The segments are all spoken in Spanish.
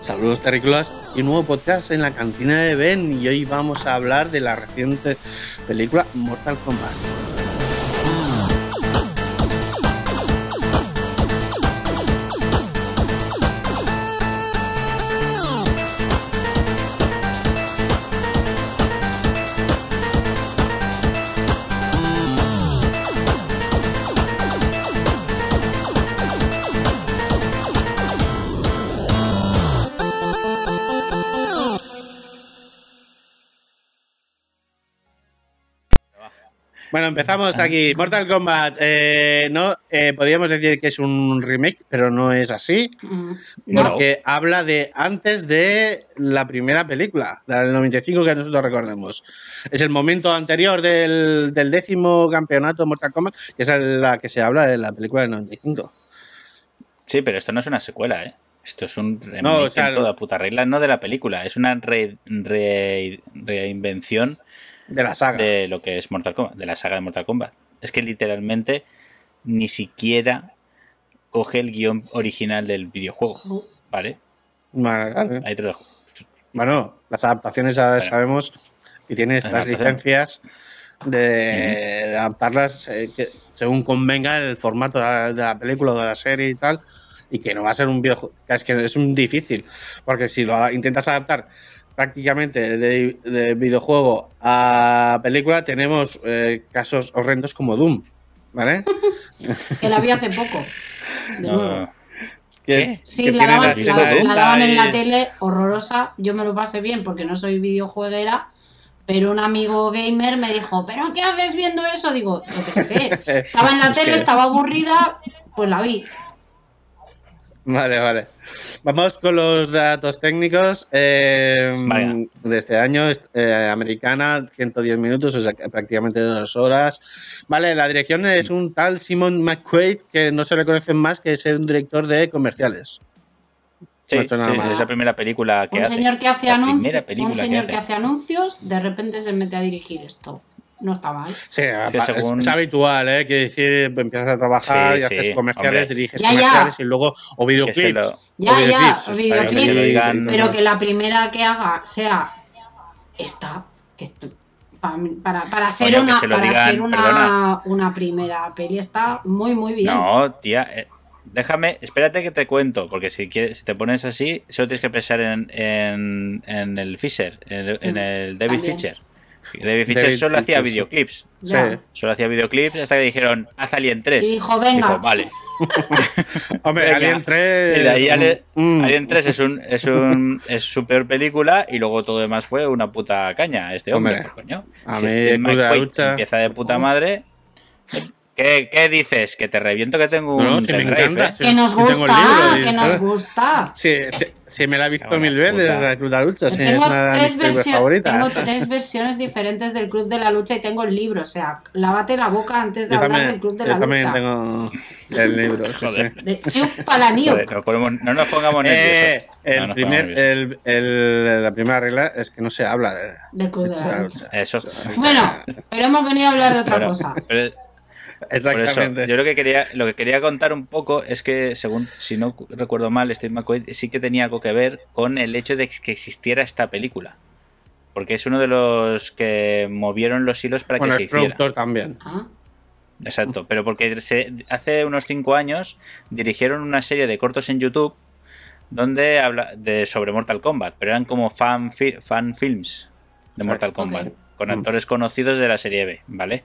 Saludos terrícolas y un nuevo podcast en la cantina de Ben y hoy vamos a hablar de la reciente película Mortal Kombat. Empezamos aquí. Mortal Kombat, eh, no, eh, podríamos decir que es un remake, pero no es así. Mm, Porque habla de antes de la primera película, la del 95 que nosotros recordemos. Es el momento anterior del, del décimo campeonato de Mortal Kombat, que es la que se habla de la película del 95. Sí, pero esto no es una secuela, ¿eh? Esto es un remake No, o sea, en toda puta regla, no de la película, es una re- re- reinvención De la saga. de lo que es Mortal Kombat, de la saga de Mortal Kombat. Es que literalmente ni siquiera coge el guion original del videojuego, ¿vale? Vale. Ahí te lo dejo. Bueno, las adaptaciones ya Bueno. sabemos y tiene estas licencias de, de adaptarlas eh, que- según convenga el formato de la, de la película o de la serie y tal, y que no va a ser un videojuego, es que es un difícil, porque si lo intentas adaptar prácticamente de, de videojuego a película, tenemos eh, casos horrendos como Doom, ¿vale? Que la vi hace poco. De nuevo. No, Que- Sí, la daban, la daban en la tele horrorosa. Yo me lo pasé bien porque no soy videojueguera. Pero un amigo gamer me dijo, ¿pero qué haces viendo eso? Digo, yo qué sé. Estaba en la Es tele, que- estaba aburrida, pues la vi. Vale, vale. Vamos con los datos técnicos eh, Vaya. de este año. eh, americana, 110 minutos, o sea, que prácticamente dos horas. Vale, la dirección es un tal Simon McQuaid que no se le conoce más que ser un director de comerciales. Sí, No ha hecho nada sí, más. es la primera película que Un hace. señor que hace anuncios, un señor que hace anuncios, de repente se mete a dirigir esto. No está mal. Sí, es, según- es habitual, ¿eh? Que decir, empiezas a trabajar Sí, y haces sí, comerciales, hombre. diriges Ya, ya. comerciales y luego o videoclips. lo- o Ya, ya, videoclips, para videoclips, que se lo digan. Pero que la primera que haga sea esta, que esto- pa- para, para ser Coño, una, se para digan, ser una, una primera peli está muy muy bien. No, tía, eh, déjame, espérate que te cuento, porque si quieres, si te pones así, solo tienes que pensar en, en, en el Fisher, en el, en el David. Fisher. David Fisher David solo hacía Fincher, sí. videoclips. Sí. Solo hacía videoclips hasta que dijeron, haz Alien 3. Y dijo, venga. Dijo, vale. Hombre, Venga. Alien 3. Y de ahí Ale- mm, Alien 3 es un es un es su peor película y luego todo demás fue una puta caña este hombre, Hombre, pues, coño. a Si mí este Club de la McQuaid Lucha- empieza de puta madre. ¿Qué, qué dices? Que te reviento que tengo un No, no, si me encanta, ¿eh? que nos el gusta, libro, que nos gusta. Sí, sí, sí, me la he visto mil veces puta. la Cruz de la Lucha. sí, es tengo, una de mis tres favoritas. tengo tres versiones diferentes del Club de la Lucha y tengo el libro. O sea, lávate la boca antes de Yo hablar también, del Club de yo la también Lucha. tengo el libro. sí, Joder. De no, ponemos- no nos pongamos Eh, nerviosos. el No nos primer, pongamos nerviosos. el, el- la primera regla es que no se habla de, Del Club de de la la Lucha. lucha. Eso. Bueno, pero hemos venido a hablar de otra Bueno, cosa. pero- Eso, Exactamente. yo lo que quería, lo que quería contar un poco es que, según, si no recuerdo mal, Steve McQuaid sí que tenía algo que ver con el hecho de que existiera esta película. Porque es uno de los que movieron los hilos para bueno, que se hiciera. productor también. Ah, Exacto, pero porque se- hace unos cinco años dirigieron una serie de cortos en YouTube donde habla de sobre Mortal Kombat, pero eran como fan, fi- fan films de. Mortal Kombat. Con Mm. actores conocidos de la serie B, ¿vale?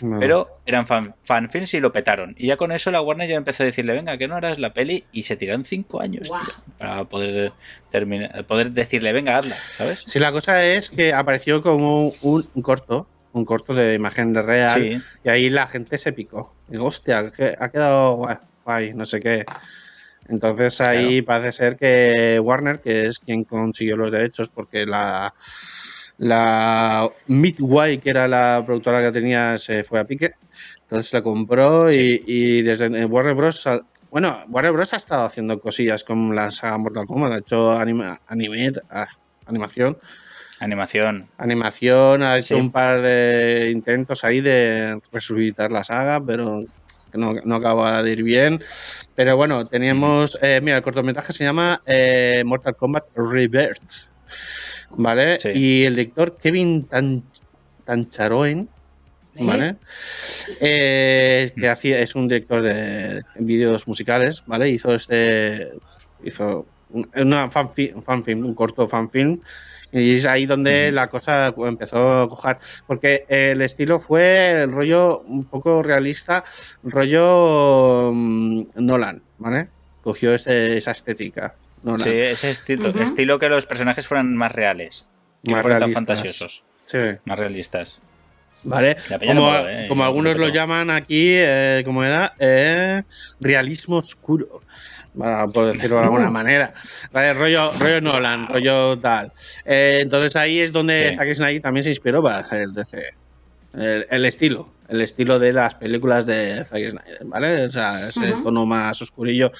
No. Pero eran fan, fan films y lo petaron. Y ya con eso la Warner ya empezó a decirle, venga, que no harás la peli, y se tiraron cinco años tío, para poder terminar, poder decirle, venga, hazla, ¿sabes? Sí, la cosa es que apareció como un, un corto, un corto de imagen de real, Sí, y ahí la gente se picó. Digo, hostia, que ha quedado guay, guay, no sé qué. Entonces ahí parece ser que Warner, que es quien consiguió los derechos, porque la, la Midway, que era la productora que tenía, se fue a pique. Entonces la compró y, y desde Warner Bros. Bueno, Warner Bros. ha estado haciendo cosillas con la saga Mortal Kombat. Ha hecho anima, anime, ah, animación. animación. Animación, ha hecho Sí. un par de intentos ahí de resucitar la saga, pero no, no acaba de ir bien. Pero bueno, teníamos. eh, mira, el cortometraje se llama eh, Mortal Kombat Rebirth. ¿Vale? Sí. Y el director Kevin Tan Tancharoen. ¿Vale? Eh, que hacía, es un director de vídeos musicales, ¿vale? Hizo este. Hizo un, una un fanfilm, un corto fanfilm. Y es ahí donde la cosa empezó a coger. Porque el estilo fue el rollo un poco realista, rollo mm, Nolan, ¿vale? Cogió ese- esa estética. Nolan. Sí, ese estilo, que los personajes fueran más reales. Más no fueran tan realistas. fantasiosos. Sí. Más realistas. ¿Vale? Como, ¿eh? como algunos lo llaman aquí, eh, ¿cómo era? Eh, realismo oscuro. Por decirlo de alguna manera. Vale, rollo, rollo Nolan, rollo tal. Eh, entonces ahí es donde Sí. Zack Snyder también se inspiró para hacer el DC. El, el estilo, el estilo de las películas de Zack Snyder, ¿vale? O sea, ese Ujú. tono más oscurillo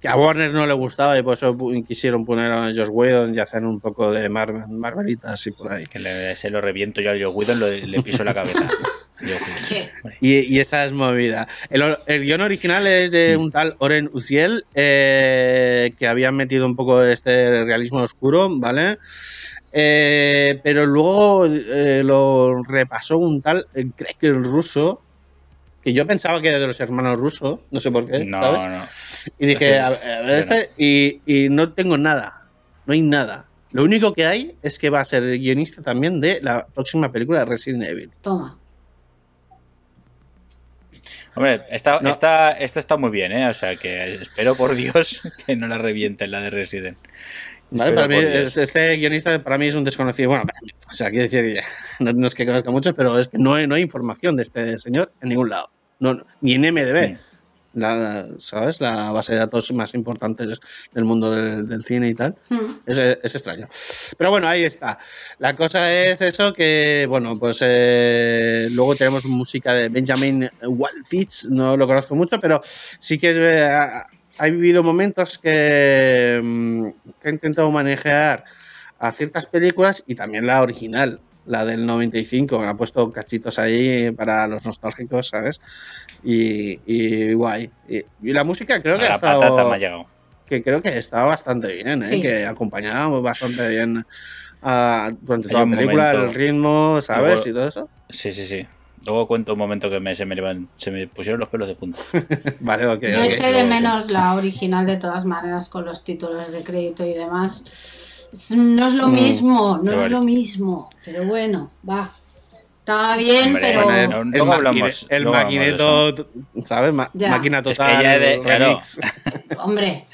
que a Warner no le gustaba y por eso quisieron poner a Josh Whedon y hacer un poco de Mar Marvelitas y por ahí. Que le, se lo reviento yo a Joe Whedon, lo- le piso la cabeza. Y, y esa es movida. El, el guion original es de un tal Oren Uziel, eh, que habían metido un poco este realismo oscuro, ¿vale? Eh, pero luego eh, lo repasó un tal eh, Greg el ruso, que yo pensaba que era de los hermanos rusos, no sé por qué, No, ¿sabes? no. Y dije, a ver, a ver, este, y, y no tengo nada, no hay nada. Lo único que hay es que va a ser el guionista también de la próxima película de Resident Evil. Toma. Hombre, esta, No. esta, esta está muy bien, ¿eh? O sea que espero por Dios que no la revienten la de Resident. Vale, para mí, es- este guionista para mí es un desconocido. Bueno, o sea, quiero decir, no, no es que conozca mucho, pero es que no hay, no hay información de este señor en ningún lado. No, ni en MDB, Mm. la, ¿sabes? La base de datos más importante del mundo del, del cine y tal. Mm. Es, es extraño. Pero bueno, ahí está. La cosa es eso que, bueno, pues eh, luego tenemos música de Benjamin Wildfitz, no lo conozco mucho, pero sí que es, eh, ha, vivido momentos que, mm, que ha intentado manejar a ciertas películas y también la original, la del 95, ha puesto cachitos ahí para los nostálgicos, ¿sabes? Y, y guay. Y, y la música creo que A ha la estado patata me ha llegado. que creo que estaba bastante bien, ¿eh? Sí. que acompañaba bastante bien ah, durante Hay toda la película, momento- el ritmo, ¿sabes? Luego- y todo eso. Sí, sí, sí. Luego cuento un momento que me, se, me, levan- se me pusieron los pelos de punta. Vale, ok. Yo ok. eché de menos la original de todas maneras con los títulos de crédito y demás. No es lo Mm, mismo, no es vale. lo mismo. Pero bueno, va. Estaba bien, Hombre, pero. Bueno, el, luego hablamos, el luego maquineto, ¿sabes? Ma- Ya. Máquina Es que total, de- claro. Hombre,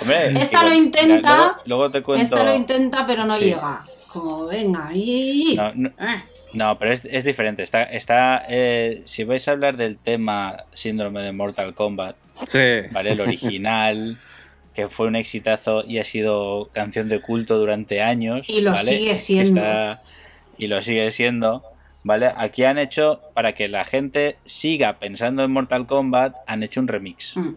Hombre, Esta lo igual- intenta, Luego, luego te cuento. esta lo intenta, pero no Sí. llega. Como, venga, y. No, no, Eh, no, pero es, es diferente. Está, está eh, si vais a hablar del tema síndrome de Mortal Kombat, Sí. ¿vale? El original, que fue un exitazo y ha sido canción de culto durante años. Y lo ¿vale? sigue siendo. Está- y lo sigue siendo. ¿Vale? Aquí han hecho, para que la gente siga pensando en Mortal Kombat, han hecho un remix. mm.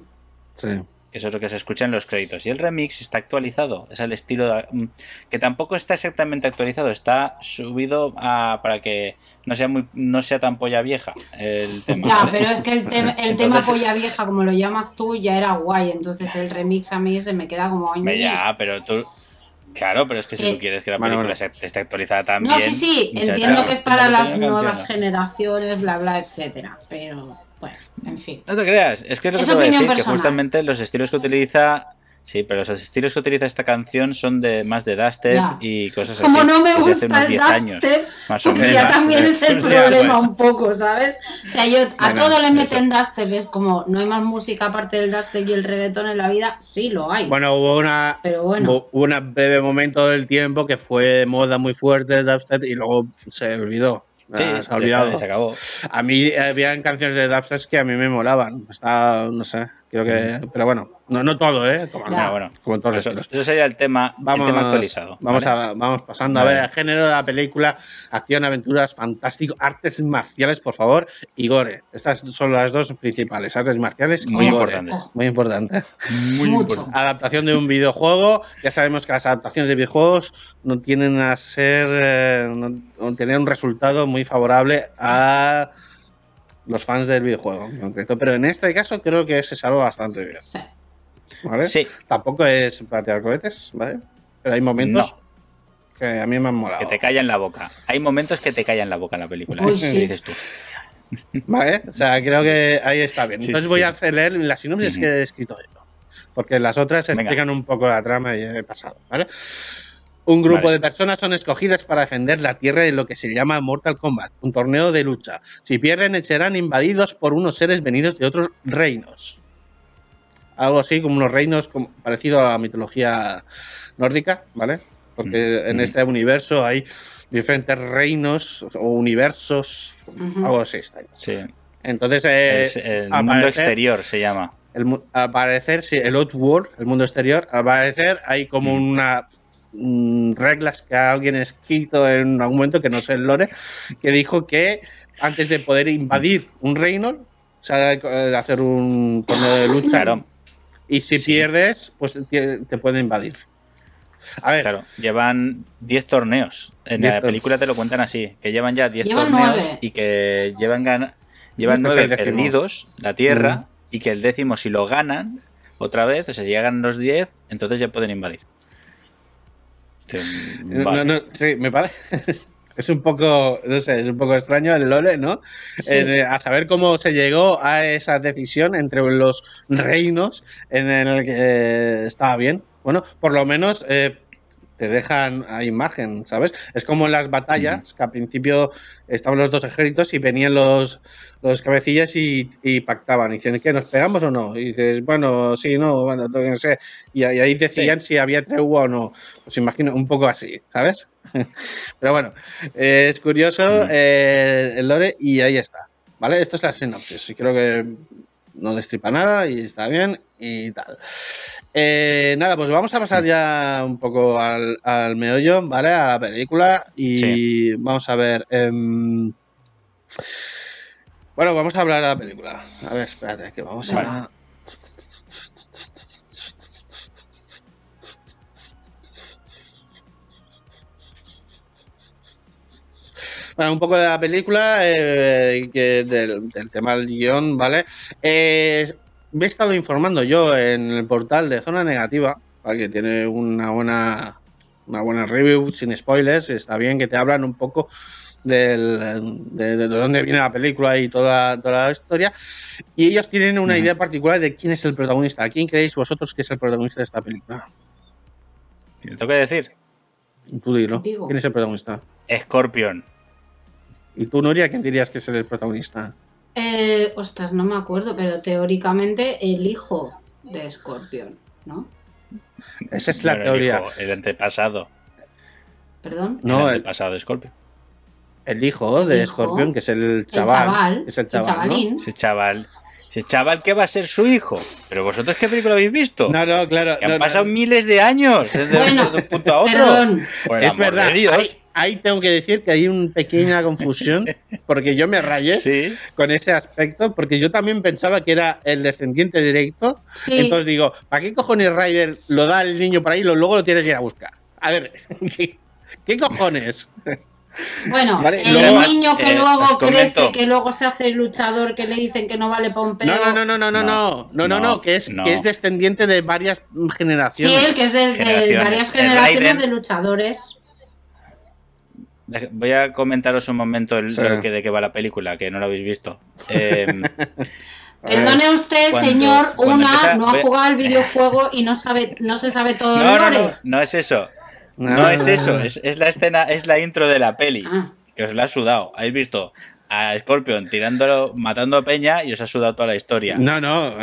sí. Que Eso es lo que se escucha en los créditos. Y el remix está actualizado. Es el estilo de- mm, que tampoco está exactamente actualizado. Está subido a- para que no sea muy no sea tan polla vieja el tema. Ya, ¿vale? pero es que el, tem- el tema polla vieja, como lo llamas tú, ya era guay. Entonces el remix a mí se me queda como. Ya, pero tú. Claro, pero es que si Eh, tú quieres que la película bueno. se- esté actualizada también. No, sí, sí, entiendo que es para las nuevas canciones. generaciones, bla, bla, etcétera. Pero, bueno, en fin. No te creas, es que es lo que Es te voy a opinión decir, que personal. justamente los estilos que utiliza. Sí, pero los estilos que utiliza esta canción son de más de dubstep Ya. y cosas Como así. no me gusta el 10 años, dubstep, o pues menos. ya también es el problema pues. un poco, ¿sabes? O sea, yo a Bueno, todo le meten dubstep, es como, no hay más música aparte del dubstep y el reggaetón en la vida, sí lo hay. Bueno, hubo una, Pero bueno. hubo un breve momento del tiempo que fue de moda muy fuerte el dubstep y luego se olvidó. Sí, Ah, se ha olvidado. está, se acabó. A mí había canciones de dubstep que a mí me molaban. Está, no sé, creo que. Pero bueno, no, no todo, ¿eh? Como, Ya. Ah, bueno. como en todos los Eso, eso sería el tema, el Vamos, tema actualizado. vamos, ¿vale? a, vamos pasando Vale. a ver el género de la película, acción, aventuras, fantástico, artes marciales, por favor, y gore. Estas son las dos principales, artes marciales Muy y gore. importante. Ojo. Muy importante. Muy importante. Adaptación de un videojuego. Ya sabemos que las adaptaciones de videojuegos no tienen a ser. eh, no, no tener un resultado muy favorable a los fans del videojuego en concreto. Pero en este caso creo que se salva bastante bien. Sí. ¿Vale? Sí. Tampoco es patear cohetes, ¿vale? Pero hay momentos No. que a mí me han molado. Que te callan la boca. Hay momentos que te callan la boca en la película. Uy, ¿eh? sí. Dices tú. ¿Vale? O sea, creo que ahí está bien. Entonces sí, voy sí. a hacer leer la sinopsis que he escrito yo. Porque las otras Venga. explican un poco la trama y he pasado, ¿vale? Un grupo Vale. de personas son escogidas para defender la Tierra en lo que se llama Mortal Kombat, un torneo de lucha. Si pierden, serán invadidos por unos seres venidos de otros reinos. Algo así como unos reinos como- parecido a la mitología nórdica, ¿vale? Porque Mm, en mm. este universo hay diferentes reinos o universos, algo así está. Sí. Entonces, eh, Es el al mundo parecer- exterior se llama. el mu- al parecer, sí, el Outworld, el mundo exterior, al parecer hay como Mm. una mm, reglas que alguien ha escrito en algún momento, que no sé el lore, que dijo que antes de poder invadir un reino, o sea, eh, hacer un torneo de lucha, Claro, y si Sí. pierdes, pues te, te pueden invadir. A ver, claro. Llevan 10 torneos. En 10 la película te lo cuentan así. Que llevan ya 10 Llevan torneos nueve. y que llevan, gana- llevan Este es 9 el décimo. perdidos la Tierra y que el décimo si lo ganan otra vez, o sea, si llegan los 10, entonces ya pueden invadir. Sí, No, no, sí, me parece. Es un poco, no sé, es un poco extraño el Lole, ¿no? Sí. Eh, a saber cómo se llegó a esa decisión entre los reinos en el que estaba bien. Bueno, por lo menos eh, te dejan a imagen, ¿sabes? Es como en las batallas, que al principio estaban los dos ejércitos y venían los, los cabecillas y, y pactaban. Y dicen, ¿qué, nos pegamos o no? Y dices, bueno, sí, no, bueno, no sé. Y, ahí- ahí decían si había tregua o no. Pues imagino, un poco así, ¿sabes? Pero bueno, eh, es curioso eh, el lore y ahí está. ¿Vale? Esto es la sinopsis. Y creo que no destripa nada y está bien y tal. Eh, nada, pues vamos a pasar ya un poco al, al meollo, ¿vale? A la película y vamos a ver. em, bueno, vamos a hablar de la película. A ver, espérate, que vamos a. Bueno, un poco de la película, eh, que del, del tema del guion, ¿vale? Eh, me he estado informando yo en el portal de Zona Negativa, ¿vale? que tiene una buena, una buena review sin spoilers. Está bien que te hablan un poco del- de, de dónde viene la película y toda, toda la historia. Y ellos tienen una idea particular de quién es el protagonista. ¿Quién creéis vosotros que es el protagonista de esta película? ¿Te tengo que decir? Tú dilo. Digo. ¿Quién es el protagonista? Scorpion. ¿Y tú, Nuria, quién dirías que es el protagonista? Eh, ostras, no me acuerdo, pero teóricamente el hijo de Scorpion, ¿no? Esa es la el teoría. hijo, El, antepasado. Perdón. No, el el- antepasado de Scorpion. El hijo de hijo, Scorpion, que es el El chaval. chaval, es el chaval, chavalín. Ese chaval. Ese chaval que va a ser su hijo. Pero vosotros qué película habéis visto? No, no, claro. que han no, no. pasado miles de años desde Bueno, de un punto a otro. Perdón. Por el es amor verdad. de Dios. Ahí, ahí tengo que decir que hay una pequeña confusión, porque yo me rayé Sí. con ese aspecto, porque yo también pensaba que era el descendiente directo. Sí, Entonces digo, ¿para qué cojones Ryder lo da al niño por ahí y luego lo tienes que ir a buscar? A ver, ¿qué, qué cojones? bueno, Vale, el luego, niño que eh, luego crece, que luego se hace luchador, que le dicen que no vale Pompeo. No, no, no, no, no, no, no, no, no, no, que es, no. que es descendiente de varias mm, Sí, generaciones. el que es de, de Generaciones. varias El generaciones de luchadores. Voy a comentaros un momento el, Sí. lo que, de qué va la película, que no lo habéis visto. Eh, Perdone usted, cuando- señor, cuando una empieza- no ha voy jugado al videojuego y no sabe, no se sabe todo no, el no, lore. no, no es eso. No, No es eso, es, es la escena, es la intro de la peli. Ah, Que os la ha sudado. Habéis visto a Scorpion tirándolo, matando a Peña y os ha sudado toda la historia. No, no.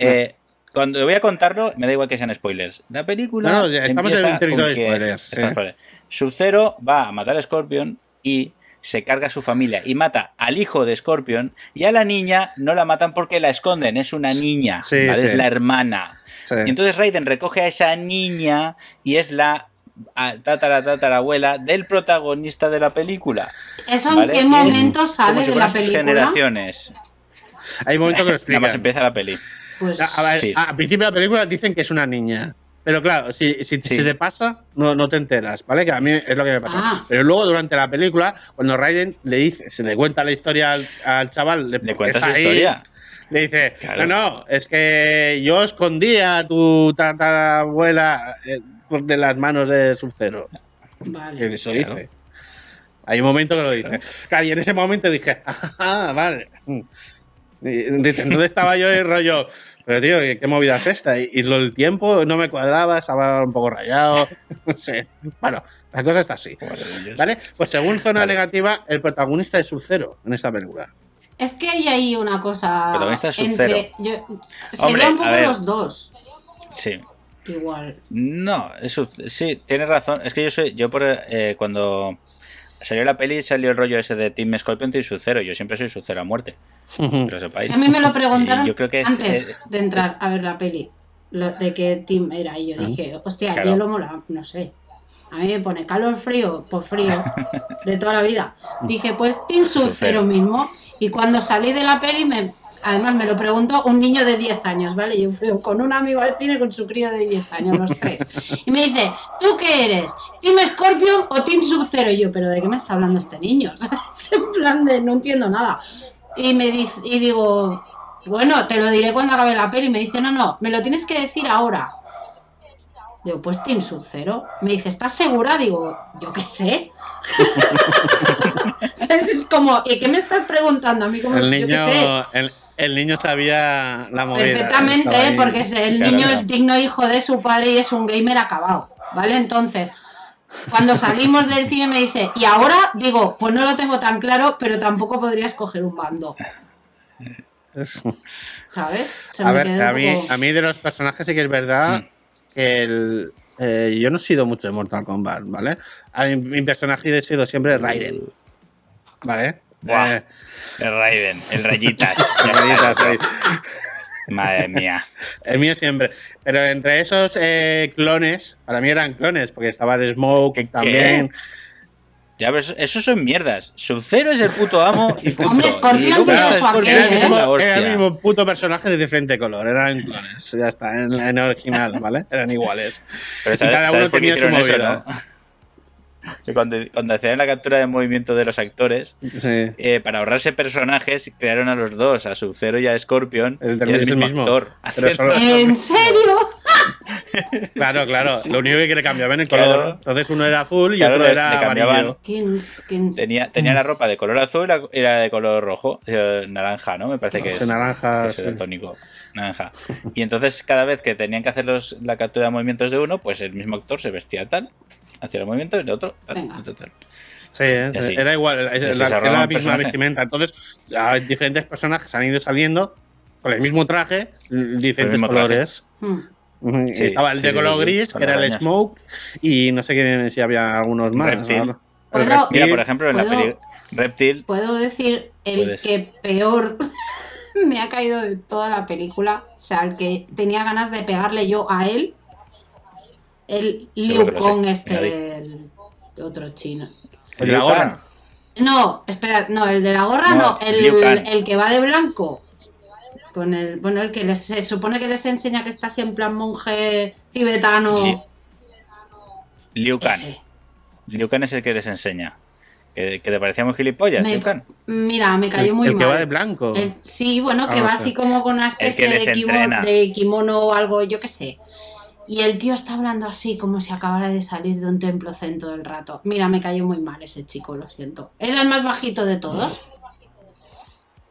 Eh, cuando voy a contarlo, me da igual que sean spoilers. La película. No, no, ya estamos en empieza un territorio de spoilers, spoiler. Sub-Zero va a matar a Scorpion y se carga a su familia y mata al hijo de Scorpion y a la niña no la matan porque la esconden, es una niña, Sí, ¿vale? sí. es la hermana. Sí. Y entonces Raiden recoge a esa niña y es la tatara tatarabuela del protagonista de la película. ¿Eso en ¿vale? qué Y es momento como sale si de la película? generaciones. Hay momentos que lo Nada más explican. empieza la peli. Pues A, ver, Sí. al principio de la película dicen que es una niña. Pero claro, si, si, Sí. si te pasa, no, no te enteras, ¿vale? Que a mí es lo que me pasa. Ah. Pero luego, durante la película, cuando Raiden le dice, se le cuenta la historia al, al chaval Le qué cuenta su ahí, historia. le dice, Claro. no, no, es que yo escondía a tu tatarabuela eh, por de las manos de Sub-Zero. Que Vale. eso Claro. dice. Hay un momento que lo dice. Claro, y en ese momento dije, ah, vale. Y dice, ¿dónde estaba yo el rollo? Pero tío, ¿qué, qué movida es esta? Y, y lo del tiempo no me cuadraba, estaba un poco rayado. No sé. Bueno, la cosa está así. ¿Vale? Pues según zona Vale. negativa, el protagonista es Sub-Zero en esta película. Es que hay ahí una cosa. Protagonista es entre. Yo, sería un poco los dos. Sí. Igual. No, eso, sí, tienes razón. Es que yo soy, yo por eh, cuando salió la peli salió el rollo ese de Team Scorpion y Sub-Zero. Yo siempre soy Sub-Zero a muerte, que lo sepáis. Si a mí me lo preguntaron Y yo creo que es, antes eh, de entrar a ver la peli, lo- de qué team era. Y yo dije, hostia, Claro. hielo mola, no sé. A mí me pone calor frío, pues frío, de toda la vida. Dije, pues Sub-Zero. Zero mismo. Y cuando salí de la peli, me, además me lo preguntó un niño de 10 años, ¿vale? Yo fui con un amigo al cine con su crío de 10 años, los tres. Y me dice, ¿tú qué eres? ¿Team Scorpion o Team Sub Zero? Y yo, ¿pero de qué me está hablando este niño? Es en plan de, no entiendo nada. Y me dice, y digo, bueno, te lo diré cuando acabe la peli. Y me dice, no, no, me lo tienes que decir ahora. Digo, pues Team Sub-Zero. Me dice, ¿estás segura? Digo, yo qué sé. Es como, ¿y qué me estás preguntando a mí? Como, El yo qué niño, sé. el, el niño sabía la movida. Perfectamente, ahí. porque es- el niño es digno hijo de su padre y es un gamer acabado. ¿Vale? Entonces, cuando salimos del cine me dice, y ahora digo, pues no lo tengo tan claro, pero tampoco podría escoger un bando. Es- ¿Sabes? Se A me ver, quedó a un mí, poco- a mí de los personajes sí que es verdad Mm. Que el, eh, yo no he sido mucho de Mortal Kombat, ¿vale? A mi personaje ha sido siempre Raiden, ¿vale? Buah. Eh, el Raiden, el Rayitas. rayitas, ahí. Madre mía. el mío siempre. Pero entre esos eh, clones, para mí eran clones, porque estaba el Smoke ¿Qué- también. Ya ves, eso son mierdas. Sub-Zero es el puto amo y punto. Hombre, Scorpion Y tiene su aquel, ¿eh? Era el mismo puto personaje de diferente color, eran clones, ya está, en, en el original, ¿vale? Eran iguales. Pero Y ¿sabes, cada sabes uno tenía su hicieron eso, movida. no? Que cuando, cuando hacían la captura de movimiento de los actores, Sí. eh, para ahorrarse personajes, crearon a los dos, a Sub-Zero y a Scorpion, Es y el mismo, mismo. actor. Pero solo- ¿En serio? Claro, claro. Lo único que le cambiaban el Claro. color. Entonces uno era azul y Claro, otro era amarillo. Tenía, tenía la ropa de color azul y la- la de color rojo, eh, naranja, ¿no? Me parece que es. naranja, es el tónico. Naranja. Y entonces, cada vez que tenían que hacer los- la captura de movimientos de uno, pues el mismo actor se vestía tal, hacía el movimiento y el otro tal, Venga. tal, tal. Sí, eh, era igual, era la misma vestimenta. Entonces, a diferentes personajes han ido saliendo con el mismo traje, diferentes mismo colores. Hmm. Sí, Estaba el sí, de sí, color sí, gris, que era el arañas. Smoke, y no sé quién, si había algunos más. Reptil. ¿no? ¿Puedo- Mira, por ejemplo, en la peli Reptil, Puedo decir el Puedes. que peor me ha caído de toda la película. O sea, el que tenía ganas de pegarle yo a él. El Liu. Kong este, el otro chino. el de la gorra. No, espera, no, el de la gorra no, No, el, el que va de blanco. Con el, bueno, el que les, se supone que les enseña que está así en plan monje tibetano. Li- Liu Kang. Liu Kang es el que les enseña. Que, que te parecía muy gilipollas, Me- Liu Kang. Mira, me cayó El, muy el que mal. va de blanco. El- sí, bueno, que Ah, no va así como con una especie de, kimo- entrena. de kimono o algo, yo qué sé. Y el tío está hablando así como si acabara de salir de un templo zen todo el rato. Mira, me cayó muy mal ese chico, lo siento. Era el más bajito de todos.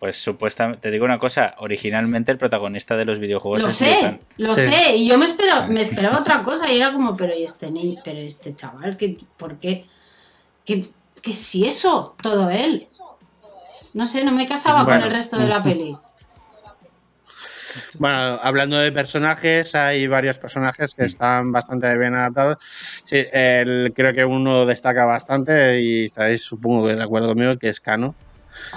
Pues supuestamente, te digo una cosa, originalmente el protagonista de los videojuegos Lo sé, lo Sí. sé. Y yo me esperaba, me esperaba otra cosa y era como, pero ¿y este ni, pero este chaval, ¿qué, ¿por qué? ¿Qué, qué si eso? Todo él. No sé, no me casaba Bueno. con el resto de la peli. Bueno, hablando de personajes, hay varios personajes que están bastante bien adaptados. Sí, el- creo que uno destaca bastante y estaréis, supongo que de acuerdo conmigo, que es Cano.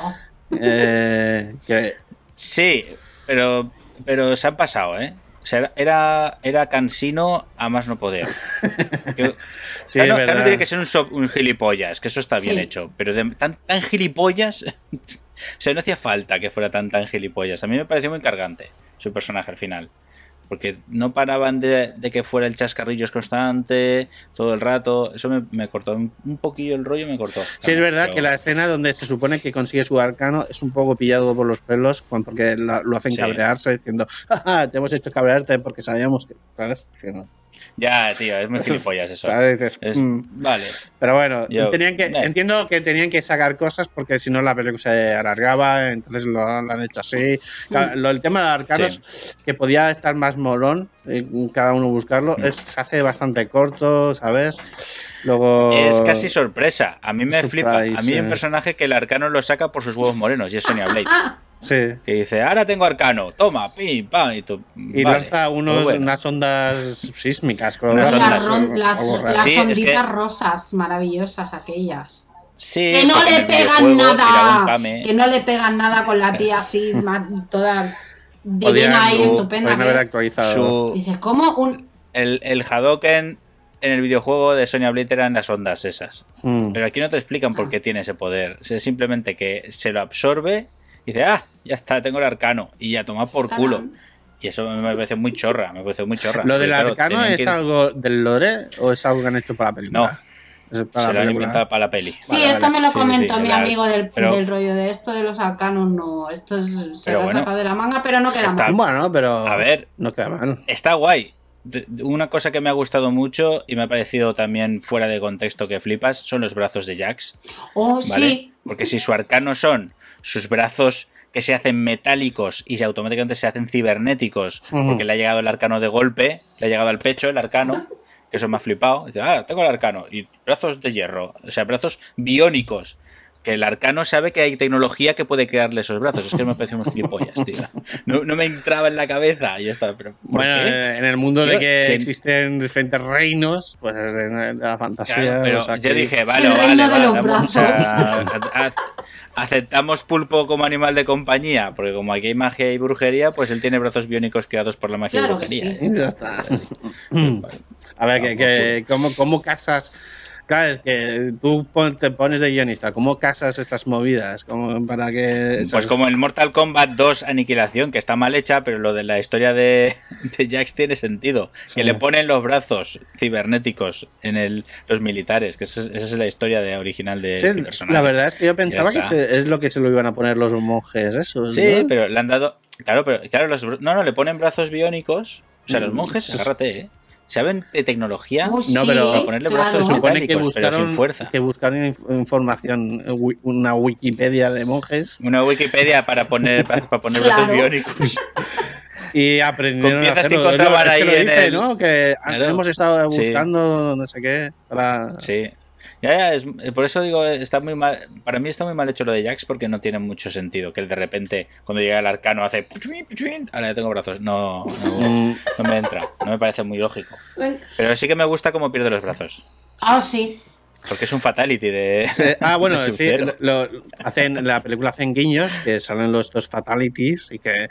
Oh. Eh, que, Sí, pero, pero se han pasado, ¿eh? O sea, era, era cansino a más no poder. Sí, verdad. tiene que ser un, so- un gilipollas, que eso está bien Sí. hecho. Pero de, tan, tan gilipollas. o sea, no hacía falta que fuera tan tan gilipollas. A mí me pareció muy cargante su personaje al final. Porque no paraban de, de que fuera el chascarrillos constante todo el rato. Eso me, me cortó un un poquillo el rollo, me cortó. Sí, es verdad Pero- que la escena donde se supone que consigue su arcano es un poco pillado por los pelos porque la- lo hacen Sí. cabrearse diciendo, "Ja, te hemos hecho cabrearte porque sabíamos que. ¿Sabes? Diciendo, Ya, tío, es muy gilipollas eso. ¿sabes? Dices, Es- "Mm". Vale. Pero bueno, Yo- tenían que, eh. entiendo que tenían que sacar cosas porque si no la película se alargaba, entonces lo, lo han hecho así. Claro, lo- el tema de arcanos, que podía estar más molón, eh, cada uno buscarlo, es, se hace bastante corto, ¿sabes? Luego. Es casi sorpresa. A mí me Surprise, flipa. A mí hay un eh. personaje que el arcano lo saca por sus huevos morenos y es Sonia Blade. Sí. Que dice, ahora tengo arcano, toma, pim, pam, y tú. Y vale, lanza unos, bueno. unas ondas sísmicas. Con las ondas. Las, ron- las, algo raro. las Sí, es onditas que- rosas maravillosas aquellas. Sí, Que no le pegan nada. Que no le pegan nada con la tía así, toda divina y estupenda. Su- Dices, ¿cómo un. el, el Hadoken en el videojuego de Sonya Blade eran las ondas esas. Mm. Pero aquí no te explican por qué tiene ese poder. Es simplemente que se lo absorbe y dice, ah, ya está, tengo el arcano. Y ya toma por culo. Y eso me parece muy chorra, me parece muy chorra. ¿Lo del claro, arcano es que- algo del lore o es algo que han hecho para la película? No, Es para se la lo han película. inventado para la peli. Sí, Vale, esto vale. me lo sí, comentó sí, mi amigo del, Pero- del rollo de esto de los arcanos. No, esto es- se lo ha bueno, sacado de la manga, pero no queda está- mal. Bueno, pero. A ver. No queda mal. Está guay. Una cosa que me ha gustado mucho y me ha parecido también fuera de contexto que flipas son los brazos de Jax. Oh, ¿vale? sí. Porque si su arcano son sus brazos que se hacen metálicos y se automáticamente se hacen cibernéticos, porque le ha llegado el arcano de golpe, le ha llegado al pecho el arcano, que eso me ha flipado. Dice, ah, tengo el arcano. Y brazos de hierro, o sea, brazos biónicos. Que el arcano sabe que hay tecnología que puede crearle esos brazos. Es que me pareció muy gilipollas, tío. No, no me entraba en la cabeza. Y ya está. Pero, ¿por Bueno, qué? en el mundo de que sí. existen diferentes reinos, pues de, de la fantasía. Claro, pero o sea, yo que- dije, vale, El vale, reino de vale, los vamos a- brazos. a- aceptamos pulpo como animal de compañía, porque como aquí hay magia y brujería, pues él tiene brazos biónicos creados por la magia Claro y que brujería. sí. ¿eh? Ya está. A ver, que, que- ¿cómo, ¿cómo casas? Claro, es que tú te pones de guionista. ¿Cómo casas estas movidas? ¿Cómo, para que, Pues como el Mortal Kombat 2 Aniquilación, que está mal hecha, pero lo de la historia de, de Jax tiene sentido. Sí. Que le ponen los brazos cibernéticos en el, los militares, que esa es, esa es la historia de, original de Sí, este personaje. la verdad es que yo pensaba que se- es lo que se lo iban a poner los monjes, eso. Sí, ¿no? pero le han dado. Claro, pero claro, los, no, no, le ponen brazos biónicos. O sea, los Mm, monjes, agárrate, ¿eh? Saben de tecnología. Oh, No, sí, pero- ponerle claro. brazos se supone que buscaron, sin fuerza. que buscaron inf- información, eh, una Wikipedia de monjes Una Wikipedia para poner, para poner Claro. brazos biónicos. y aprendieron a que hacerlo. Encontraban que ahí lo en dice, el- ¿no? Que Claro. hemos estado Sí. buscando no sé qué para... Sí. Ya, ya, es- por eso digo, está muy mal. Para mí está muy mal hecho lo de Jax porque no tiene mucho sentido. Que él de repente, cuando llega el arcano, hace. puchuin, puchuin, Ahora ya tengo brazos. No, no, Mm, no me entra. No me parece muy lógico. Pero sí que me gusta cómo pierde los brazos. Ah, sí. Porque es un fatality de. Sí, Ah, bueno, de sí, lo, hacen, en la película hacen guiños que salen los dos fatalities y que,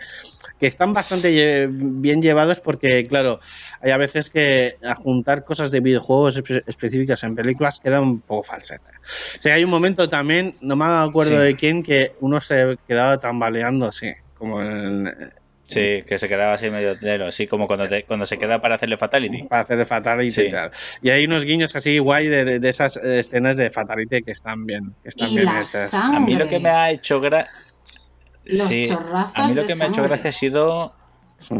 que están bastante lle- bien llevados porque, claro, hay a veces que a juntar cosas de videojuegos espe- específicas en películas queda un poco falseta. O sea, hay un momento también, no me acuerdo Sí. de quién, que uno se quedaba tambaleando así, como en- Sí, que se quedaba así medio telo, así como cuando, te- cuando se queda para hacerle fatality. para hacer el fatality Sí. y tal. Y hay unos guiños así guay de, de esas escenas de fatality que están bien, que están Y bien la hechas. sangre. A mí lo que me ha hecho gracia. Los chorrazos A mí lo de que me ha hecho gracia ha sido. Sí.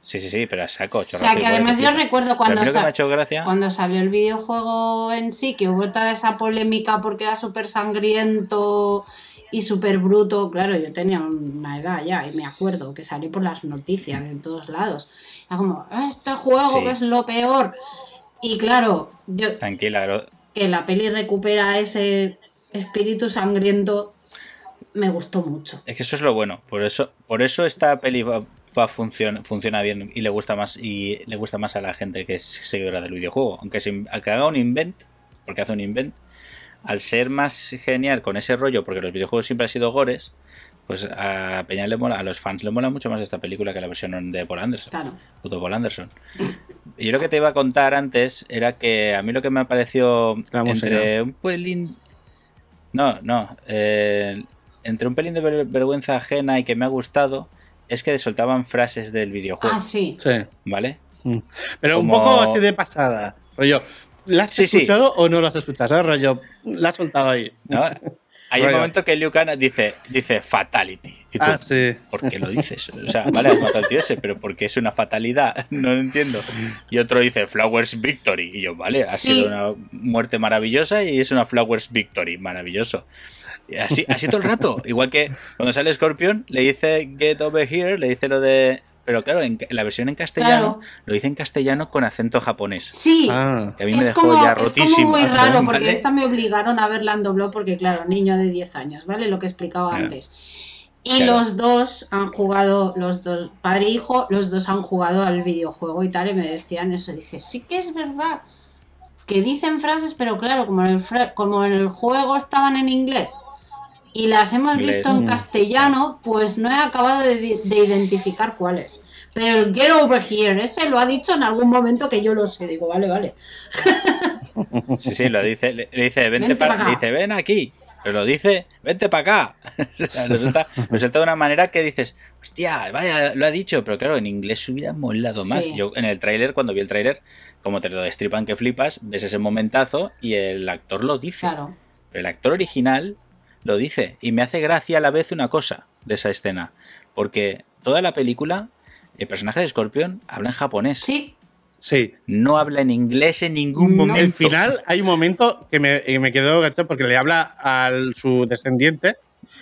Sí, sí, sí, pero a saco. O sea, que además yo recuerdo Cuando gracia. salió el videojuego en sí, que hubo toda esa polémica porque era súper sangriento y súper bruto. Claro, yo tenía una edad ya y me acuerdo que salí por las noticias en todos lados. Era como, este juego Sí. que es lo peor. Y claro, yo, Tranquila, lo- que la peli recupera ese espíritu sangriento me gustó mucho. es que eso es lo bueno. Por eso, por eso esta peli va, va funciona, funciona bien y le gusta más y le gusta más a la gente que es seguidora del videojuego. Aunque, se, aunque haga un invent, porque hace un invent, al ser más genial con ese rollo, porque los videojuegos siempre han sido gores, pues a Peña le mola, a los fans le mola mucho más esta película que la versión de Paul Anderson. Claro. Puto Paul Anderson. Y yo lo que te iba a contar antes era que a mí lo que me ha parecido La música. entre un pelín. No, no. eh, entre un pelín de ver- vergüenza ajena y que me ha gustado es que soltaban frases del videojuego. Ah, sí. Sí. ¿Vale? Mm. Pero un Como- poco así de pasada. Rollo, ¿la has Sí, sí. escuchado o no la has escuchado? ¿Sabes? Rollo, la has soltado ahí. ¿no? Hay un Rollo. momento que Liu Kang dice, dice fatality. Y tú, Ah, sí. ¿Por qué lo dices? O sea, vale, has matado al tío ese, pero porque es una fatalidad, no lo entiendo. Y otro dice Flowers Victory. Y yo, vale, ha Sí. sido una muerte maravillosa y es una Flowers Victory, maravilloso. Así, así todo el rato. Igual que cuando sale Scorpion, le dice Get over here, le dice lo de. Pero claro, en, en la versión en castellano, Claro. lo dice en castellano con acento japonés. Sí. Ah, Que a mí me Es dejó como, ya es rotísimo. como muy raro ¿vale? porque esta me obligaron a verla en dobló porque claro, niño de 10 años, ¿vale? Lo que explicaba Claro. antes. Y Claro. los dos han jugado, los dos, padre e hijo, los dos han jugado al videojuego y tal, y me decían eso. Dice, sí que es verdad que dicen frases, pero claro, como en el, como en el juego estaban en inglés y las hemos Inglés. visto en Mm. castellano, pues no he acabado de, de identificar cuáles. Pero el get over here, ese lo ha dicho en algún momento que yo lo sé. Digo, vale, vale. Sí, sí, lo dice, le, le dice, vente, Vente para pa' acá". dice, ven aquí. Pero lo dice, vente para acá. Suelta de una manera que dices, hostia, vaya, lo ha dicho, pero claro, en inglés hubiera molado más. Yo en el tráiler, cuando vi el tráiler, como te lo destripan que flipas, ves ese momentazo y el actor lo dice. Claro. Pero el actor original lo dice. Y me hace gracia a la vez una cosa de esa escena. Porque toda la película, el personaje de Scorpion habla en japonés. Sí, sí. No habla en inglés en ningún No. momento. El final hay un momento que me, que me quedó porque le habla al su descendiente,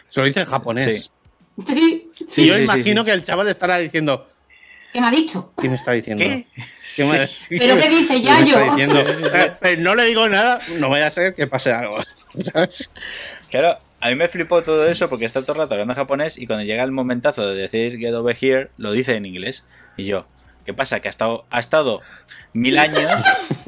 se lo dice en japonés. Sí. sí, Y yo sí, imagino sí. que el chaval estará diciendo, ¿Qué me ha dicho? ¿qué me está diciendo? ¿Qué? ¿Qué me- ¿Pero qué dice me Yayo? está diciendo? Eh, pero no le digo nada, no vaya a ser que pase algo. ¿sabes? Claro, a mí me flipó todo eso porque está todo el rato hablando japonés y cuando llega el momentazo de decir get over here, lo dice en inglés. Y yo, ¿qué pasa? Que ha estado, ha estado mil años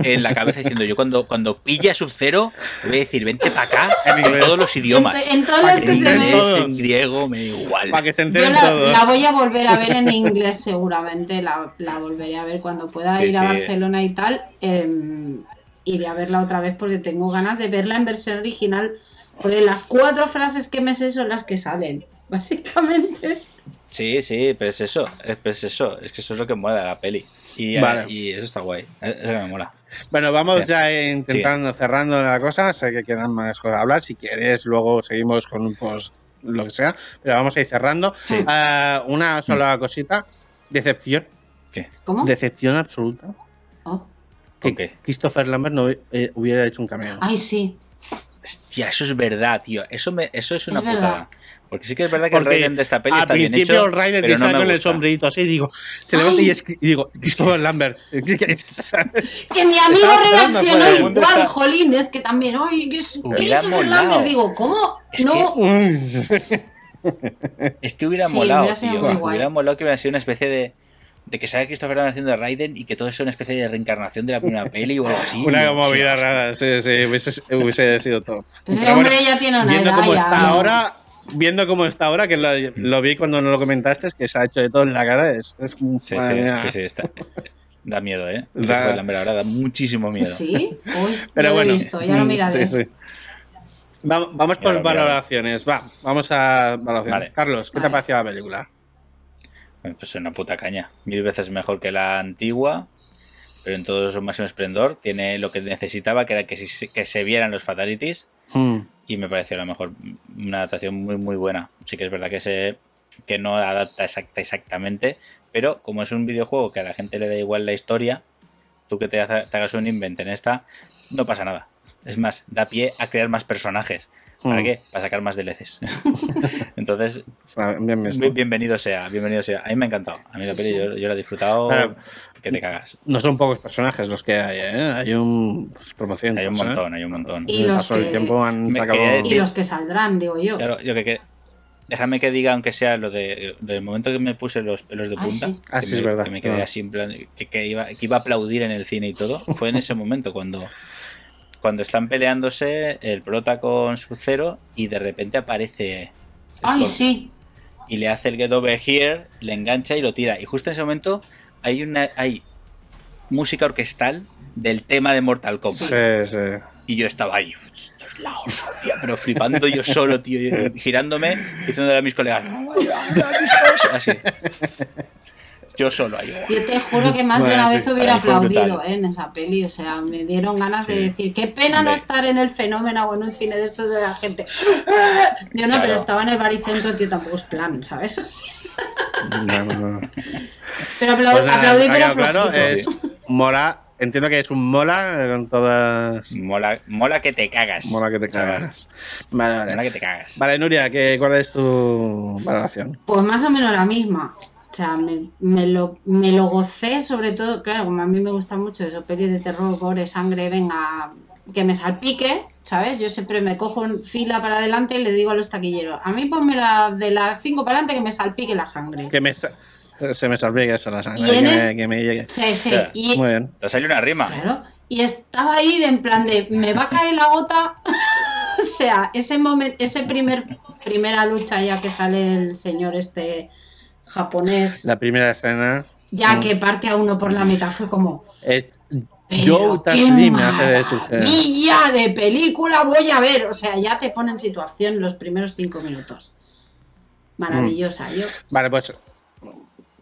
en la cabeza diciendo yo cuando, cuando pilla Sub-Zero, le voy a decir, vente para acá En en todos los idiomas. En, en todos los que se todos. en griego, me da igual. Para que se Yo enteren la, todos. la voy a volver a ver en inglés seguramente, la, la volveré a ver cuando pueda Sí, ir a. Barcelona y tal. em, iré a verla otra vez porque tengo ganas de verla en versión original. Porque las cuatro frases que me sé son las que salen, básicamente. Sí, sí, pero es eso, es, pero es eso, es que eso es lo que mola de la peli. Y, Vale. y eso está guay, eso me mola. Bueno, vamos ya intentando, cerrando la cosa. Sé que quedan más cosas a hablar. Si quieres, luego seguimos con un post, lo que sea. Pero vamos a ir cerrando. Sí. Ah, una sola cosita. Decepción. ¿Qué? ¿Cómo? Decepción absoluta. Oh. Que. Christopher Lambert no eh, hubiera hecho un cameo. Ay, sí. Hostia, eso es verdad, tío. Eso, me, eso es una Es verdad. putada. Porque sí que es verdad que el Porque Raiden de esta peli Al está bien principio hecho. el Raiden pero te no con el gusta. sombrerito así y digo, se levanta y, es- y digo, Christopher Lambert. Que mi amigo reaccionó afuera. ¿Dónde igual, está? jolín. Es que también, ay, que es Hubiera Christopher molado. Lambert. Digo, ¿cómo? Es no. Es que hubiera Sí, molado, hubiera tío. Hubiera molado que hubiera sido una especie de. De que salga Christopher Nolan haciendo de Raiden y que todo eso es una especie de reencarnación de la primera peli o algo así. Una movida Sí, rara, sí, sí, hubiese, hubiese sido todo. Pero ese Pero bueno, hombre ya tiene una viendo edad. cómo ya, está ahora, viendo cómo está ahora, que lo, lo vi cuando no lo comentaste, es que se ha hecho de todo en la cara, es, es Sí, sí, sí, sí, está. Da miedo, ¿eh? Da- ahora da muchísimo miedo. Sí, uy, Pero bueno, lo he visto, ya lo mm, miraré. sí, sí. Va- vamos Ya por valoraciones, va, vamos a valoraciones. Vale. Carlos, ¿qué te ha parecido la película? Pues una puta caña. Mil veces mejor que la antigua, pero en todo su máximo esplendor. Tiene lo que necesitaba, que era que, si- que se vieran los fatalities. Hmm. y me pareció la mejor una adaptación muy muy buena sí que es verdad que se que no adapta exacta, exactamente pero como es un videojuego que a la gente le da igual la historia tú que te hagas un invent en esta no pasa nada es más da pie a crear más personajes ¿para Hmm. qué? para sacar más DLCs entonces bien bienvenido sea bienvenido sea a mí me ha encantado a mí la peli yo, yo la he disfrutado Claro. que te cagas No son pocos personajes los que hay, ¿eh? Hay un promoción. hay un ¿eh? montón hay un montón Y los que- tiempo han sacado... Y los que saldrán, digo yo. Claro, yo que, que- déjame que diga, aunque sea lo de del momento que me puse los pelos de Ay, punta, sí. Ah, sí, me, es verdad. que me quedé Ah. así en plan, que, que iba, que iba a aplaudir en el cine y todo, fue en ese momento cuando, cuando están peleándose el prota con su cero y de repente aparece Ay, sí. y le hace el get over here, le engancha y lo tira. Y justo en ese momento hay una hay música orquestal del tema de Mortal Kombat. Sí, sí. Y yo estaba ahí, esto es la hostia, pero flipando yo solo, tío, y girándole a mis colegas. así. Yo solo ahí. Yo te juro que más de una sí, vez hubiera aplaudido. ¿eh? en esa peli. O sea, me dieron ganas de decir, qué pena no estar en el fenómeno o en un cine de estos de la gente. Yo no, Claro. pero estaba en el baricentro, tío, tampoco es plan, ¿sabes? No, no, no. Pero apla- Pues nada, aplaudí, pero claro, mola. Entiendo que es un mola eh, con todas. Mola, mola que te cagas. Mola que te cagas. Vale, Mola vale. que te cagas. Vale, Nuria, ¿qué, ¿cuál es tu valoración? Pues más o menos la misma. O sea, me, me lo, me lo gocé, sobre todo, claro, como a mí me gusta mucho eso, pelis de terror, gore, sangre, venga, que me salpique, ¿sabes? Yo siempre me cojo en fila para adelante y le digo a los taquilleros, a mí ponme la de las 5 para adelante que me salpique la sangre. Que me, sa- se me salve eso la sangre. Que, es- me, que me llegue. Sí, sí, y, Muy bien. Te salió una rima. Claro. Y estaba ahí de en plan de, ¿me va a caer la gota? o sea, ese momento, ese primer, primera lucha ya que sale el señor este japonés, La primera escena ya que parte a uno por la mitad, fue como, es. Taslim me hace de su de película voy a ver. O sea, ya te pone en situación los primeros cinco minutos. Maravillosa. Yo, Vale, pues,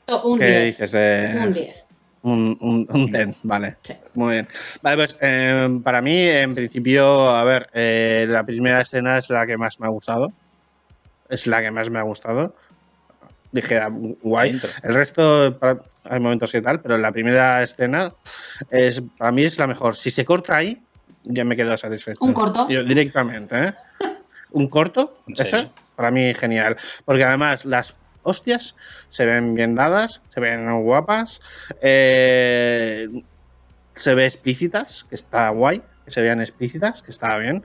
to- un ¿qué 10. dices? Eh, Un 10. Un, un, un ten, vale. Sí. Muy bien. Vale, pues eh, para mí, en principio, a ver, eh, la primera escena es la que más me ha gustado. Es la que más me ha gustado. Dije, ah, guay. El resto, para- hay momentos y tal, pero la primera escena es para mí es la mejor. Si se corta ahí, ya me quedo satisfecho. Un corto. Yo, directamente, ¿eh? Un corto, Sí. ese, para mí genial. Porque además las hostias se ven bien dadas, se ven guapas, eh, se ve explícitas, que está guay, que se vean explícitas, que está bien.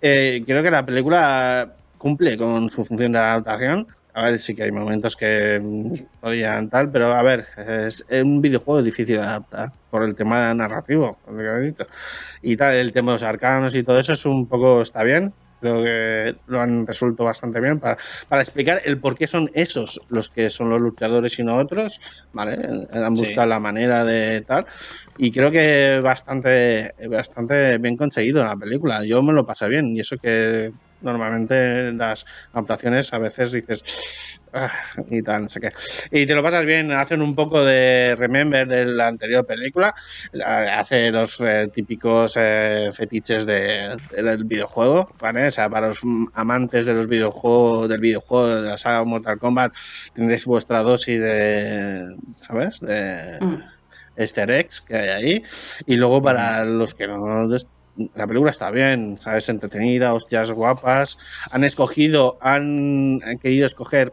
Eh, creo que la película cumple con su función de adaptación. A ver, sí que hay momentos que mm, podrían tal, pero a ver, es, un videojuego difícil de adaptar por el tema narrativo. Y tal, el tema de los arcanos y todo eso es un poco, está bien. Creo que lo han resuelto bastante bien para, para explicar el por qué son esos los que son los luchadores y no otros. ¿Vale? Han Sí. buscado la manera de tal. Y creo que bastante, bastante bien conseguido la película. Yo me lo pasé bien. Y eso que normalmente las adaptaciones a veces dices "Ah", y tal, no sé qué. Y te lo pasas bien, hacen un poco de remember de la anterior película, la- hace los eh, típicos eh, fetiches de- del videojuego, ¿vale? O sea, para los amantes de los videojuegos, del videojuego, de la saga Mortal Kombat, tendréis vuestra dosis de, ¿sabes? De, Mm. easter eggs que hay ahí. Y luego para los que no... La película está bien, ¿sabes? Entretenida, hostias guapas. Han escogido, han, han querido escoger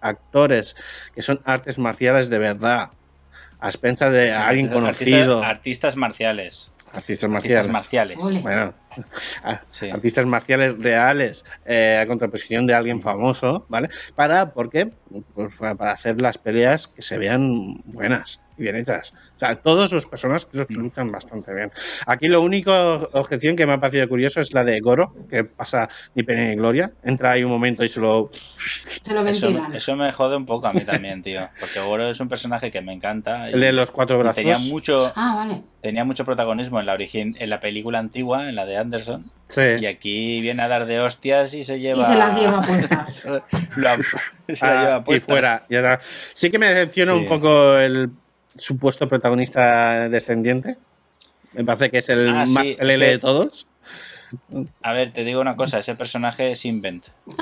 actores que son artes marciales de verdad. A expensas de alguien Artistas- conocido. Artistas marciales. Artistas Artistas marciales. marciales. Ole. Bueno, Sí. artistas marciales reales eh, a contraposición de alguien famoso, ¿vale? Para, ¿por qué? Pues para hacer las peleas que se vean buenas y bien hechas. O sea, todos los personajes creo que luchan bastante bien. Aquí lo único objeción que me ha parecido curioso es la de Goro, que pasa ni pena ni gloria. Entra ahí un momento y se lo... Se lo Eso, eso me jode un poco a mí también, tío. Porque Goro es un personaje que me encanta. El de los cuatro brazos. tenía mucho, Ah, vale. tenía mucho protagonismo en la origin, en la película antigua, en la de Anderson. Sí. Y aquí viene a dar de hostias y se lleva. Y se las lleva puestas. Lo ha- se la Ah, lleva y fuera. y ahora- Sí que me decepciona Sí. un poco el supuesto protagonista descendiente. Me parece que es el Ah, más sí, LL es que- de todos. A ver, te digo una cosa, ese personaje es invent.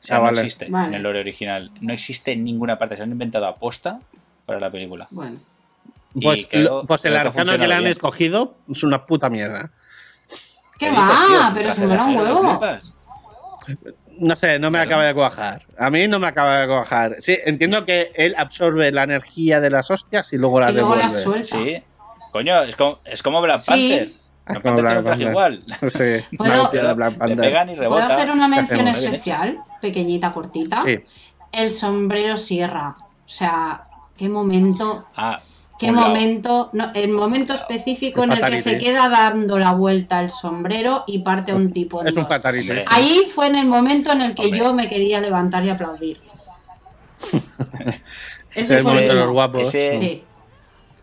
O sea, Ah, no vale. existe Vale. en el lore original. No existe en ninguna parte. Se han inventado aposta para la película. Bueno. Pues, creo- lo- pues el que arcano que le han bien. escogido es una puta mierda. ¿Qué dices, tío? va? Pero se mola un acero, ¿te huevo. No sé, no me Claro. acaba de cuajar. A mí no me acaba de cuajar. Sí, entiendo que él absorbe la energía de las hostias y luego las Y luego devuelve. las suelta. Sí. Coño, es como, es como Black Sí. Panther. Ah, Black como Panther Black Panther. igual. Sí, ¿Puedo- una hostia de Black Le Panther. pegan y ¿Puedo rebota. hacer una mención hacemos? especial? Pequeñita, cortita. Sí. El sombrero sierra. O sea, qué momento. Ah, Qué un momento. No, el momento específico El en el que se queda dando la vuelta el sombrero y parte a un tipo en Es un dos. fatality. Hombre. Ahí fue en el momento en el que Hombre. yo me quería levantar y aplaudir. Es Ese el fue momento de el los guapos. Ese- Sí.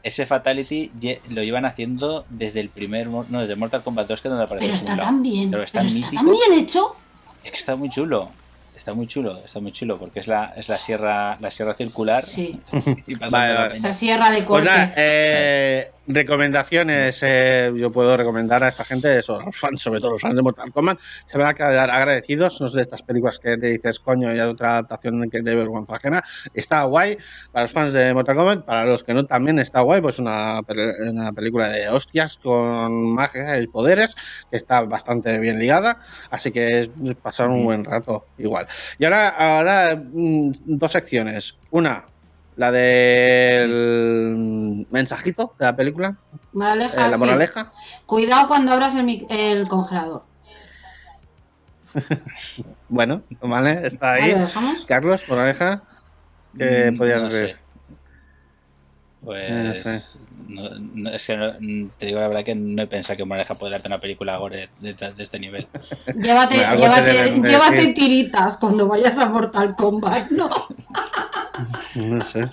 Ese Fatality lo iban haciendo desde el primer. No, desde Mortal Kombat 2, que es donde aparece Pero está tan bien. Pero Pero es está, tan bien hecho. Es que está muy chulo. Está muy chulo, está muy chulo, porque es la, es la sierra, la sierra circular. Sí. y Vale, vale. Esa sierra de Pues corte. nada, eh, recomendaciones. eh, yo puedo recomendar a esta gente, eso, a los fans, sobre todo los fans de Mortal Kombat, se van a quedar agradecidos. No es de estas películas que te dices, coño, y hay otra adaptación que de vergüenza ajena. Está guay para los fans de Mortal Kombat, para los que no también está guay, pues una, una película de hostias con magia y poderes que está bastante bien ligada. Así que es pasar un buen rato igual. Y ahora, ahora mm, dos secciones. Una, la del mensajito de la película, Moraleja, eh, la sí. moraleja. Cuidado cuando abras el, mic- el congelador. Bueno, vale, está Ahí. Carlos, moraleja, ¿qué Mm, podías no ver? sé. Pues. No sé. No- no- es que no- te digo la verdad que no he pensado que Moraleja puede darte una película gore de, de- de este nivel. Llévate, Bueno, llévate, llévate tiritas cuando vayas a Mortal Kombat, ¿no? No sé.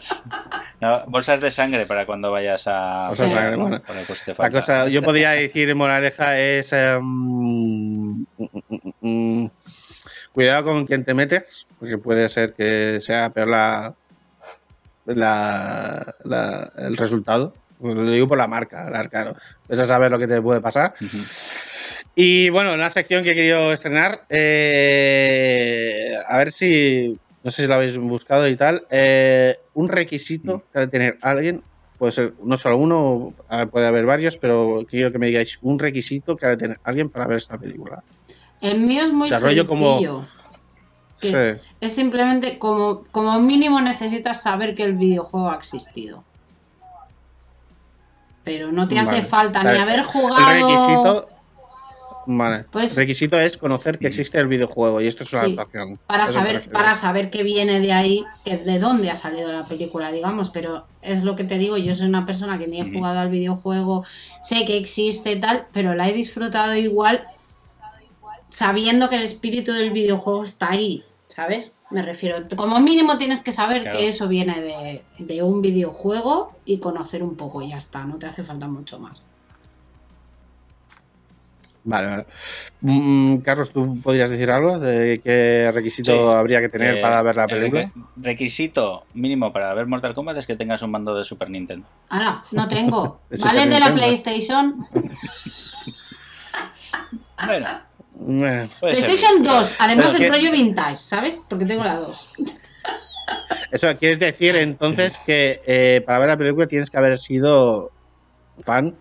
No, bolsas de sangre para cuando vayas a. Bolsas de sangre, pues La cosa, yo podría decir moraleja es mm, mm, cuidado con quien te metes, porque puede ser que sea peor la, la, la- el resultado. Lo digo por la marca, la claro. Ves a saber lo que te puede pasar. Y bueno, una sección que he querido estrenar, eh, a ver si, no sé si lo habéis buscado y tal, eh, un requisito que ha de tener alguien, puede ser no solo uno, a- puede haber varios, pero quiero que me digáis un requisito que ha de tener alguien para ver esta película. El mío es muy sencillo. como-. Sí. Es simplemente como, como mínimo necesitas saber que el videojuego ha existido. Pero no te hace falta ni haber El jugado. requisito, vale, Pues- el requisito es conocer que existe el videojuego y esto es una Sí, adaptación. Para ¿A eso te saber, para saber que viene de ahí, que de dónde ha salido la película, digamos, pero es lo que te digo, yo soy una persona que ni he jugado al videojuego, sé que existe y tal, pero la he disfrutado igual sabiendo que el espíritu del videojuego está ahí, ¿sabes? Me refiero, como mínimo tienes que saber Claro. que eso viene de, de un videojuego y conocer un poco y ya está, no te hace falta mucho más. Vale, vale. Mm, Carlos, ¿tú podrías decir algo de qué requisito Sí. habría que tener Eh, para ver la el película? requ- Requisito mínimo para ver Mortal Kombat es que tengas un mando de Super Nintendo. Ahora, no tengo. De ¿Vale? De la. PlayStation. Bueno, Bueno, PlayStation bien, 2, además el rollo vintage, ¿sabes? Porque tengo la 2. Eso quieres decir entonces que eh, para ver la película tienes que haber sido fan,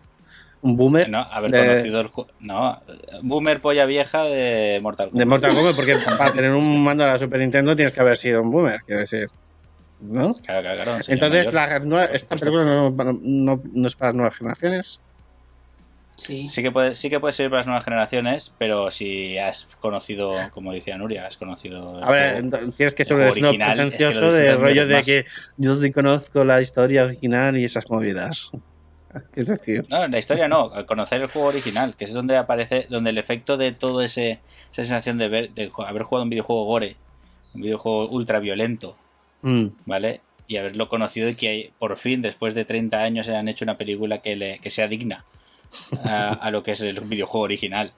un boomer No, haber de- conocido el juego. No, Boomer polla vieja de Mortal Kombat. de Mortal Kombat, porque para tener un mando de la Super Nintendo tienes que haber sido un boomer, quiero decir. ¿No? Claro, claro, claro, Entonces, la, esta película no, no- no es para las nuevas generaciones. Sí. Sí que, puede, sí que puede ser para las nuevas generaciones, pero si has conocido, como decía Nuria, has conocido. A ver, ent- tienes que ser un original, es que pretencioso de rollo de más. que yo sí conozco la historia original y esas movidas. ¿Qué es decir? No, la historia no, al conocer el juego original, que es donde aparece, donde el efecto de todo ese esa sensación de ver, de haber jugado un videojuego gore, un videojuego ultra violento, Mm, ¿vale? Y haberlo conocido y que por fin, después de 30 años, hayan hecho una película que, le, que sea digna a, a lo que es el videojuego original.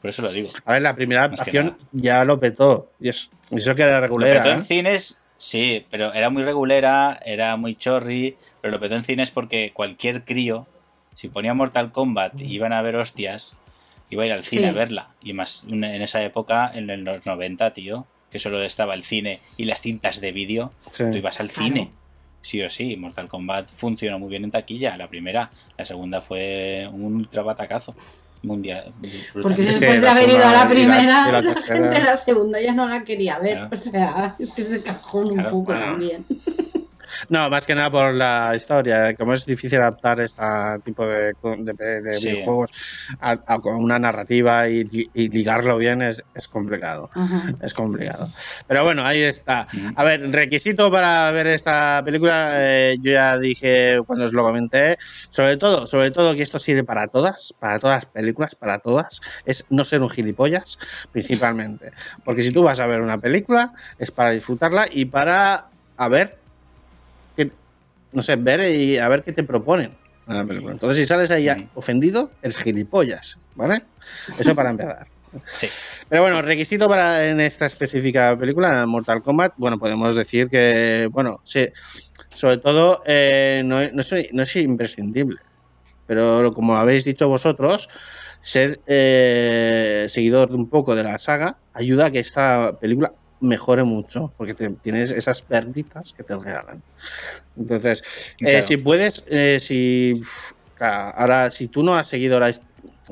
Por eso lo digo. A ver, la primera adaptación ya lo petó. Y es- y eso que era Lo regulera. petó en ¿eh? cines, sí, pero era muy regulera, era muy chorri, pero lo petó en cines porque cualquier crío, si ponía Mortal Kombat y iban a ver hostias, iba a ir al cine Sí. a verla. Y más en esa época, en los 90, tío, que solo estaba el cine y las cintas de vídeo, Sí. tú ibas al Claro. cine. Sí o sí, Mortal Kombat funcionó muy bien en taquilla, la primera. La segunda fue un ultra batacazo mundial. Porque Sí, después de la haber ido a la primera, la gente la segunda ya no la quería ver. Claro. O sea, es que es de cajón un poco también. No, más que nada por la historia. Como es difícil adaptar este tipo de, de- de Sí. videojuegos a, una narrativa y, y ligarlo bien es, es complicado. Ajá. Es complicado. Pero bueno, ahí está. A ver, requisito para ver esta película, eh, yo ya dije cuando os lo comenté, sobre todo, sobre todo que esto sirve para todas, para todas las películas, para todas, es no ser un gilipollas, principalmente. Porque si tú vas a ver una película, es para disfrutarla y para a ver, no sé, ver y a ver qué te proponen en la película. Entonces, si sales ahí Ujú. ofendido, eres gilipollas, ¿vale? Eso para empezar. Sí. Pero bueno, requisito para en esta específica película, Mortal Kombat, bueno, podemos decir que, bueno, sí, sobre todo eh, no, no es, no es imprescindible. Pero como habéis dicho vosotros, ser eh, seguidor de un poco de la saga ayuda a que esta película mejore mucho, porque te- tienes esas perditas que te regalan. Entonces, eh, Claro. si puedes, eh, si claro, ahora si tú no has seguido la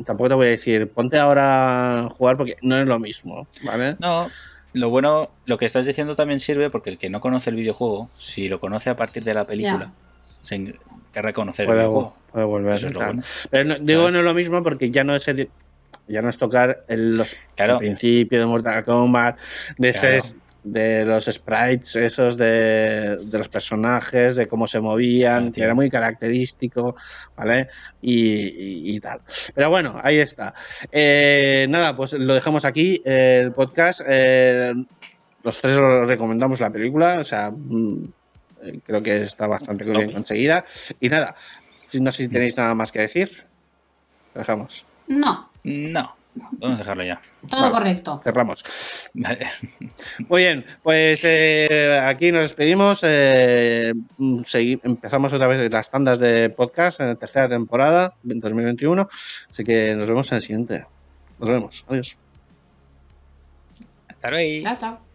tampoco te voy a decir, ponte ahora a jugar porque no es lo mismo, ¿vale? No, lo bueno, lo que estás diciendo también sirve porque el que no conoce el videojuego, si lo conoce a partir de la película, se en- querrá conocer el Puede, videojuego. puede volver. Es lo tal. bueno. Pero no- digo ¿Sabes? no es lo mismo porque ya no es el- ya no es tocar el, los Claro. el principio de Mortal Kombat, de, Claro. ese- de los sprites esos de, de los personajes, de cómo se movían, que era muy característico, ¿vale? Y, y- y tal. Pero bueno, ahí está. Eh, nada, pues lo dejamos aquí, eh, el podcast. Eh, los tres os recomendamos la película, o sea, mm, eh, creo que está bastante bien conseguida. Y nada, si- no sé si tenéis nada más que decir. Lo dejamos. No, No, vamos a dejarlo ya. todo Vale. correcto. Cerramos. Vale. Muy bien, pues eh, aquí nos despedimos. eh, mm, empezamos otra vez las tandas de podcast en la tercera temporada, en 2021. Así que nos vemos en el siguiente. Nos vemos. Adiós. Hasta luego. Chao, chao.